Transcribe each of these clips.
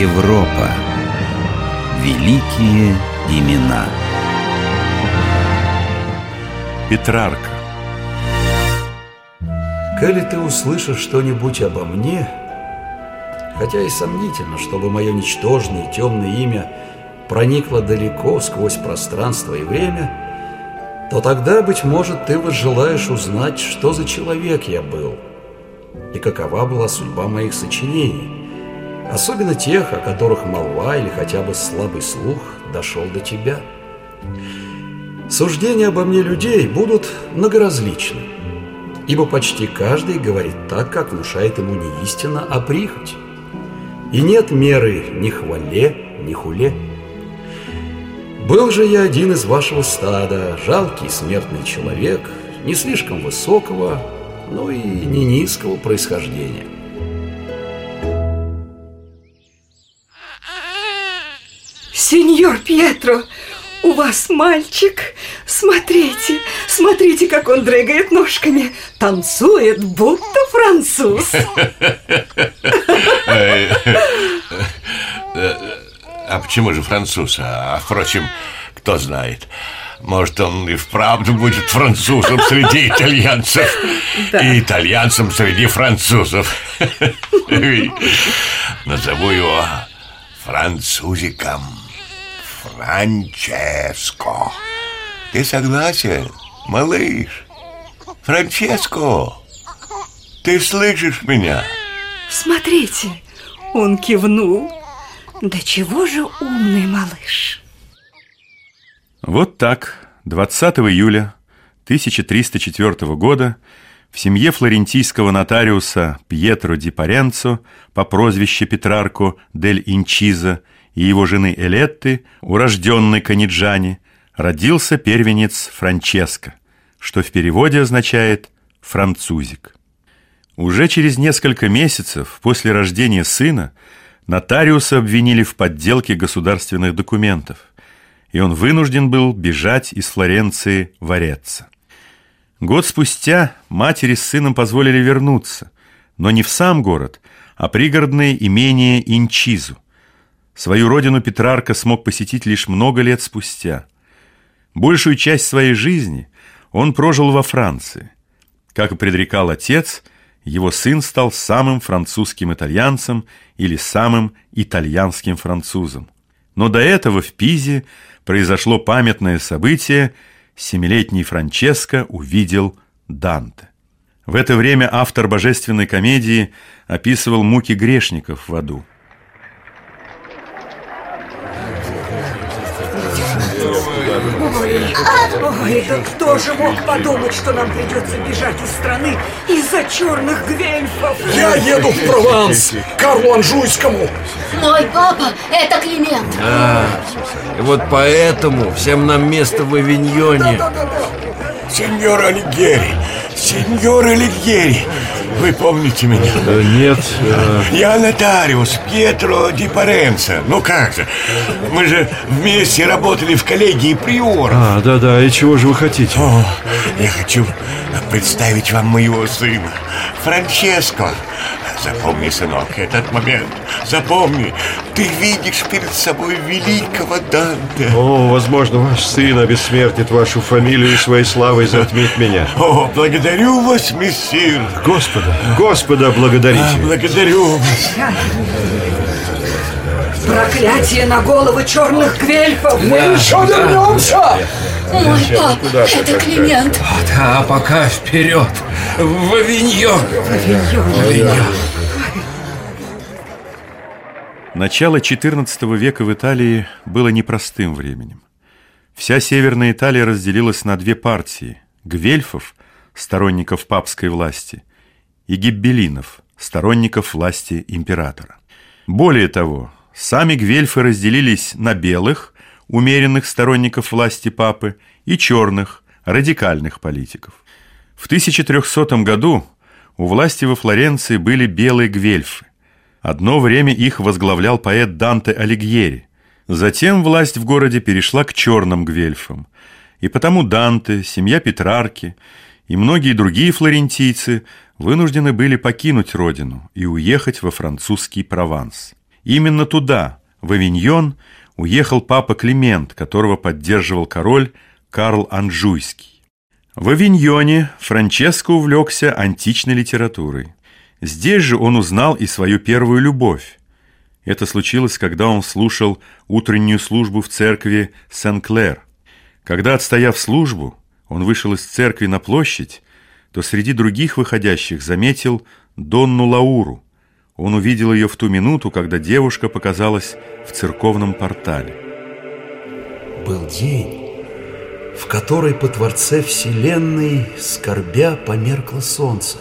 Европа. Великие имена. Петрарка. Коли ты услышишь что-нибудь обо мне, хотя и сомнительно, чтобы мое ничтожное и темное имя проникло далеко сквозь пространство и время, то тогда, быть может, ты возжелаешь узнать, что за человек я был и какова была судьба моих сочинений, особенно тех, о которых молва или хотя бы слабый слух дошел до тебя. Суждения обо мне людей будут многоразличны, ибо почти каждый говорит так, как внушает ему не истина, а прихоть. И нет меры ни хвале, ни хуле. Был же я один из вашего стада, жалкий смертный человек, не слишком высокого, но и не низкого происхождения. Сеньор Пьетро, у вас мальчик. Смотрите, смотрите, как он дрыгает ножками. Танцует, будто француз. А почему же француз? А, впрочем, кто знает. Может, он и вправду будет французом среди итальянцев Да. И итальянцем среди французов Назову его французиком Франческо Ты согласен, малыш? Франческо Ты слышишь меня? Смотрите, он кивнул. Да чего же умный малыш? Вот так, 20 июля 1304 года в семье флорентийского нотариуса Пьетро ди Паренцо по прозвищу Петрарко дель Инчиза и его жены Элетты, урожденной Каниджани, родился первенец Франческо, что в переводе означает «французик». Уже через несколько месяцев после рождения сына нотариуса обвинили в подделке государственных документов, и он вынужден был бежать из Флоренции в Ореццо. Год спустя матери с сыном позволили вернуться, но не в сам город, а пригородное имение Инчизу. Свою родину Петрарка смог посетить лишь много лет спустя. Большую часть своей жизни он прожил во Франции. Как и предрекал отец, его сын стал самым французским итальянцем или самым итальянским французом. Но до этого в Пизе произошло памятное событие Семилетний Франческо увидел Данте. В это время автор божественной комедии описывал муки грешников в аду. Ой, да кто же мог подумать, что нам придется бежать из страны из-за черных гвельфов? Я еду в Прованс, к Карлу Анжуйскому. Мой папа – это Климент. И вот поэтому всем нам место в Авиньоне. Сеньор Алигьери, сеньор Алигьери, вы помните меня? Э, Нет, э, Я нотариус Пьетро Ди Паренцо. Ну как же, мы же вместе работали в коллегии приора. а, да-да, и чего же вы хотите? О, я хочу представить вам моего сына, Франческо. Запомни, сынок, этот момент. Запомни, ты видишь перед собой великого Данте. О, возможно, ваш сын обессмертит вашу фамилию и своей славой затмит меня. О, благодарю вас, мессир. Господа, Господа благодарите. Благодарю вас. Проклятие на головы черных гвельфов! Мы еще вернемся! Мой папа – это Климент. А пока вперед, в Авиньон. Начало XIV века в Италии было непростым временем. Вся Северная Италия разделилась на две партии – гвельфов, сторонников папской власти, и гиббелинов, сторонников власти императора. Более того, сами гвельфы разделились на белых, умеренных сторонников власти папы, и черных, радикальных политиков. В 1300 году у власти во Флоренции были белые гвельфы. Одно время их возглавлял поэт Данте Алигьери. Затем власть в городе перешла к черным гвельфам. И потому Данте, семья Петрарки и многие другие флорентийцы вынуждены были покинуть родину и уехать во французский Прованс. Именно туда, в Авиньон, уехал папа Климент, которого поддерживал король Карл Анжуйский. В Авиньоне Франческо увлекся античной литературой. Здесь же он узнал и свою первую любовь. Это случилось, когда он слушал утреннюю службу в церкви Сен-Клер. Когда, отстояв службу, он вышел из церкви на площадь, то среди других выходящих заметил Донну Лауру. Он увидел ее в ту минуту, когда девушка показалась в церковном портале. Был день, в который по Творце Вселенной, скорбя, померкло солнце.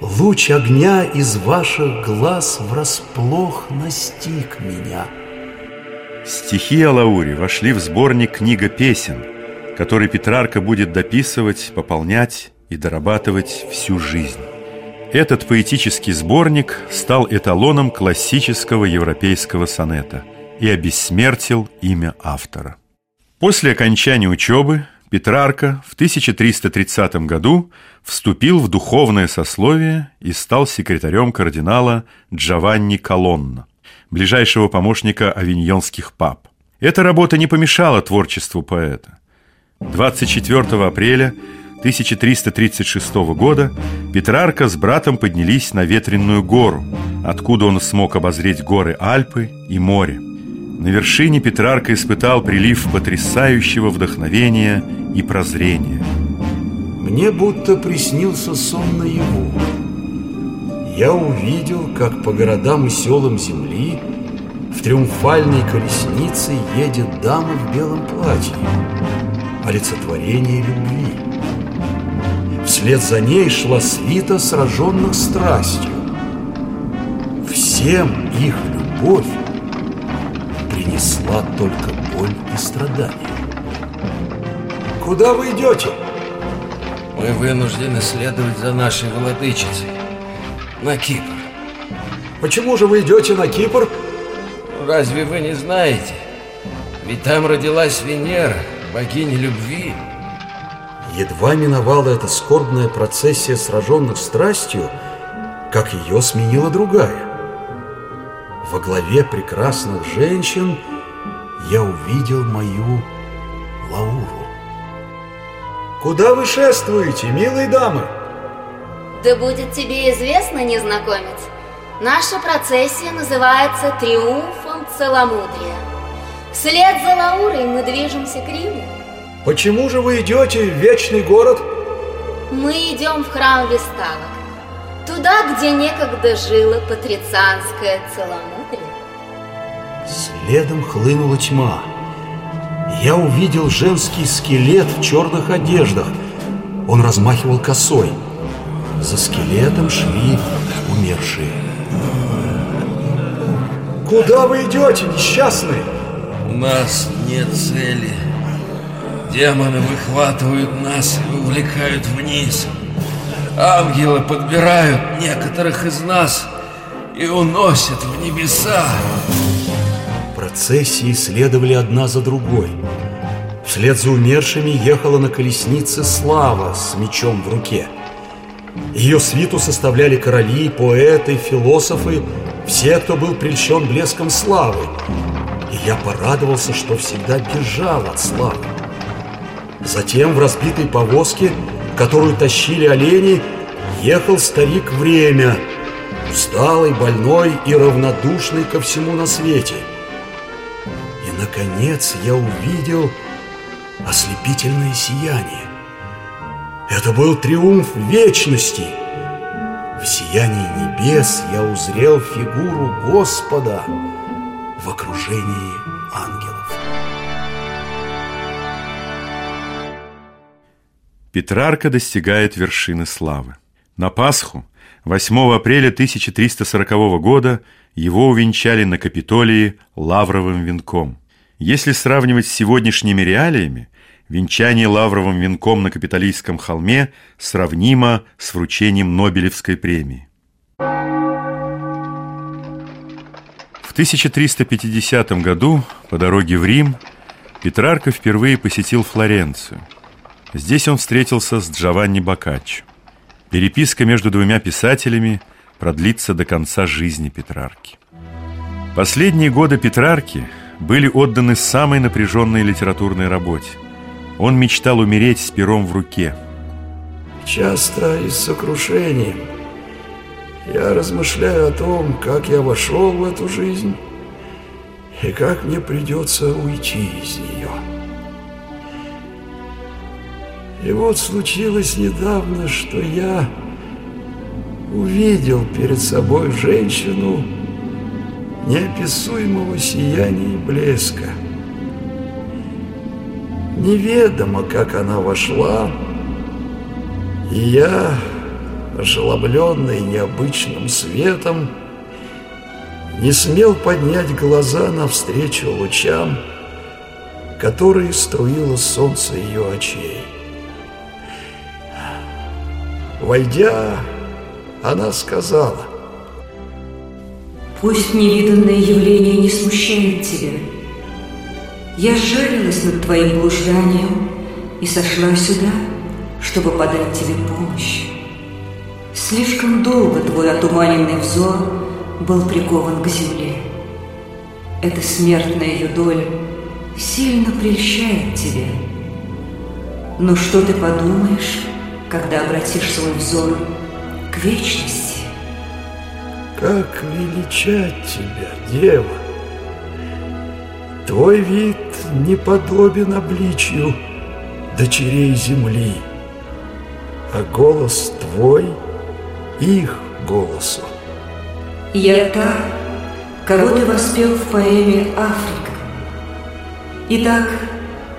Луч огня из ваших глаз врасплох настиг меня. Стихи о Лауре вошли в сборник «Книга песен», который Петрарка будет дописывать, пополнять и дорабатывать всю жизнь. Этот поэтический сборник стал эталоном классического европейского сонета и обессмертил имя автора. После окончания учебы Петрарка в 1330 году вступил в духовное сословие и стал секретарем кардинала Джованни Колонна, ближайшего помощника авиньонских пап. Эта работа не помешала творчеству поэта. 24 апреля 1336 года Петрарка с братом поднялись на Ветренную гору, откуда он смог обозреть горы Альпы и море. На вершине Петрарка испытал прилив потрясающего вдохновения и прозрения. Мне будто приснился сон наяву. Я увидел, как по городам и селам земли в триумфальной колеснице едет дама в белом платье, олицетворение любви. Вслед за ней шла свита сраженных страстью. Всем их любовь принесла только боль и страдания. Куда вы идете? Мы вынуждены следовать за нашей владычицей на Кипр. Почему же вы идете на Кипр? Разве вы не знаете? Ведь там родилась Венера, богиня любви. Едва миновала эта скорбная процессия сраженных страстью, как ее сменила другая. Во главе прекрасных женщин я увидел мою Лауру. Куда вы шествуете, милые дамы? Да будет тебе известно, незнакомец, наша процессия называется «Триумфом целомудрия». Вслед за Лаурой мы движемся к Риму. Почему же вы идете в вечный город? Мы идем в храм Весталок, туда, где некогда жило патрицианское целомудрие. Следом хлынула тьма. Я увидел женский скелет в черных одеждах. Он размахивал косой. За скелетом шли умершие. Куда вы идете, несчастные? У нас нет цели. Демоны выхватывают нас и увлекают вниз. Ангелы подбирают некоторых из нас и уносят в небеса. Процессии следовали одна за другой. Вслед за умершими ехала на колеснице Слава с мечом в руке. Ее свиту составляли короли, поэты, философы, все, кто был прельщен блеском славы. И я порадовался, что всегда бежал от славы. Затем в разбитой повозке, которую тащили олени, ехал старик Время, усталый, больной и равнодушный ко всему на свете. И, наконец, я увидел ослепительное сияние. Это был триумф вечности. В сиянии небес я узрел фигуру Господа в окружении ангелов. Петрарка достигает вершины славы. На Пасху, 8 апреля 1340 года, его увенчали на Капитолии лавровым венком. Если сравнивать с сегодняшними реалиями, венчание лавровым венком на Капитолийском холме сравнимо с вручением Нобелевской премии. В 1350 году по дороге в Рим Петрарка впервые посетил Флоренцию – Здесь он встретился с Джованни Боккаччо. Переписка между двумя писателями продлится до конца жизни Петрарки. Последние годы Петрарки были отданы самой напряженной литературной работе. Он мечтал умереть с пером в руке. Часто и с сокрушением я размышляю о том, как я вошел в эту жизнь и как мне придется уйти из нее. И вот случилось недавно, что я увидел перед собой женщину неописуемого сияния и блеска. Неведомо, как она вошла, и я, ошеломленный необычным светом, не смел поднять глаза навстречу лучам, которые струило солнце ее очей. Войдя, она сказала, Пусть невиданное явление не смущает тебя. Я сжалилась над твоим блужданием и сошла сюда, чтобы подать тебе помощь. Слишком долго твой отуманенный взор был прикован к земле. Эта смертная ее доля сильно прельщает тебя. Но что ты подумаешь, когда обратишь свой взор к вечности? Как величать тебя, дева! Твой вид не подобен обличью дочерей земли, а голос твой их голосу. Я та, кого ты воспел в поэме «Африка». Итак,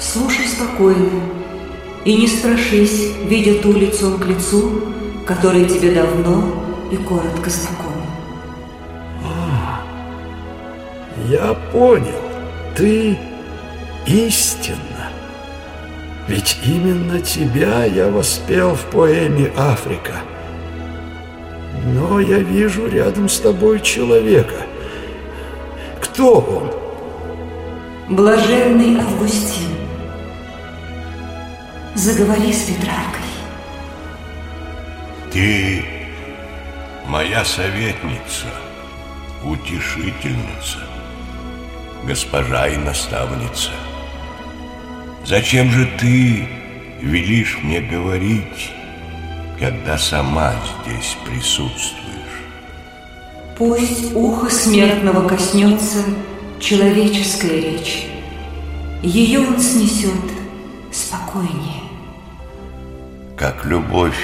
слушай спокойно и не страшись, видя ту лицом к лицу, которая тебе давно и коротко знакома. Я понял, ты истинна. Ведь именно тебя я воспел в поэме «Африка». Но я вижу рядом с тобой человека. Кто он? Блаженный Августин, заговори с Петраркой. Ты моя советница, утешительница, госпожа и наставница. Зачем же ты велишь мне говорить, когда сама здесь присутствуешь? Пусть ухо смертного коснется человеческая речь. Ее он снесет спокойнее. Как любовь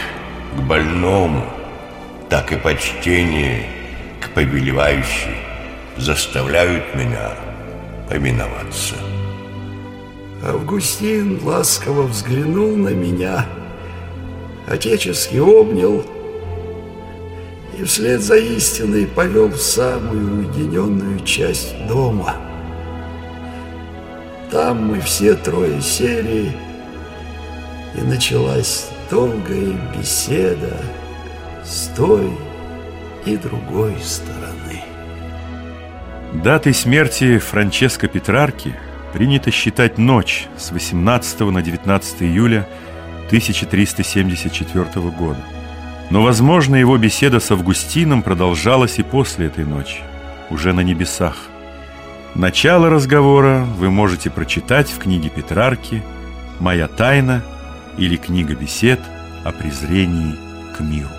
к больному, так и почтение к повелевающей заставляют меня повиноваться. Августин ласково взглянул на меня, отечески обнял и вслед за истиной повел в самую уединенную часть дома. Там мы все трое сели, и началась долгая беседа с той и другой стороны. Датой смерти Франческо Петрарки принято считать ночь с 18 на 19 июля 1374 года. Но, возможно, его беседа с Августином продолжалась и после этой ночи, уже на небесах. Начало разговора вы можете прочитать в книге Петрарки «Моя тайна» или книга бесед о презрении к миру.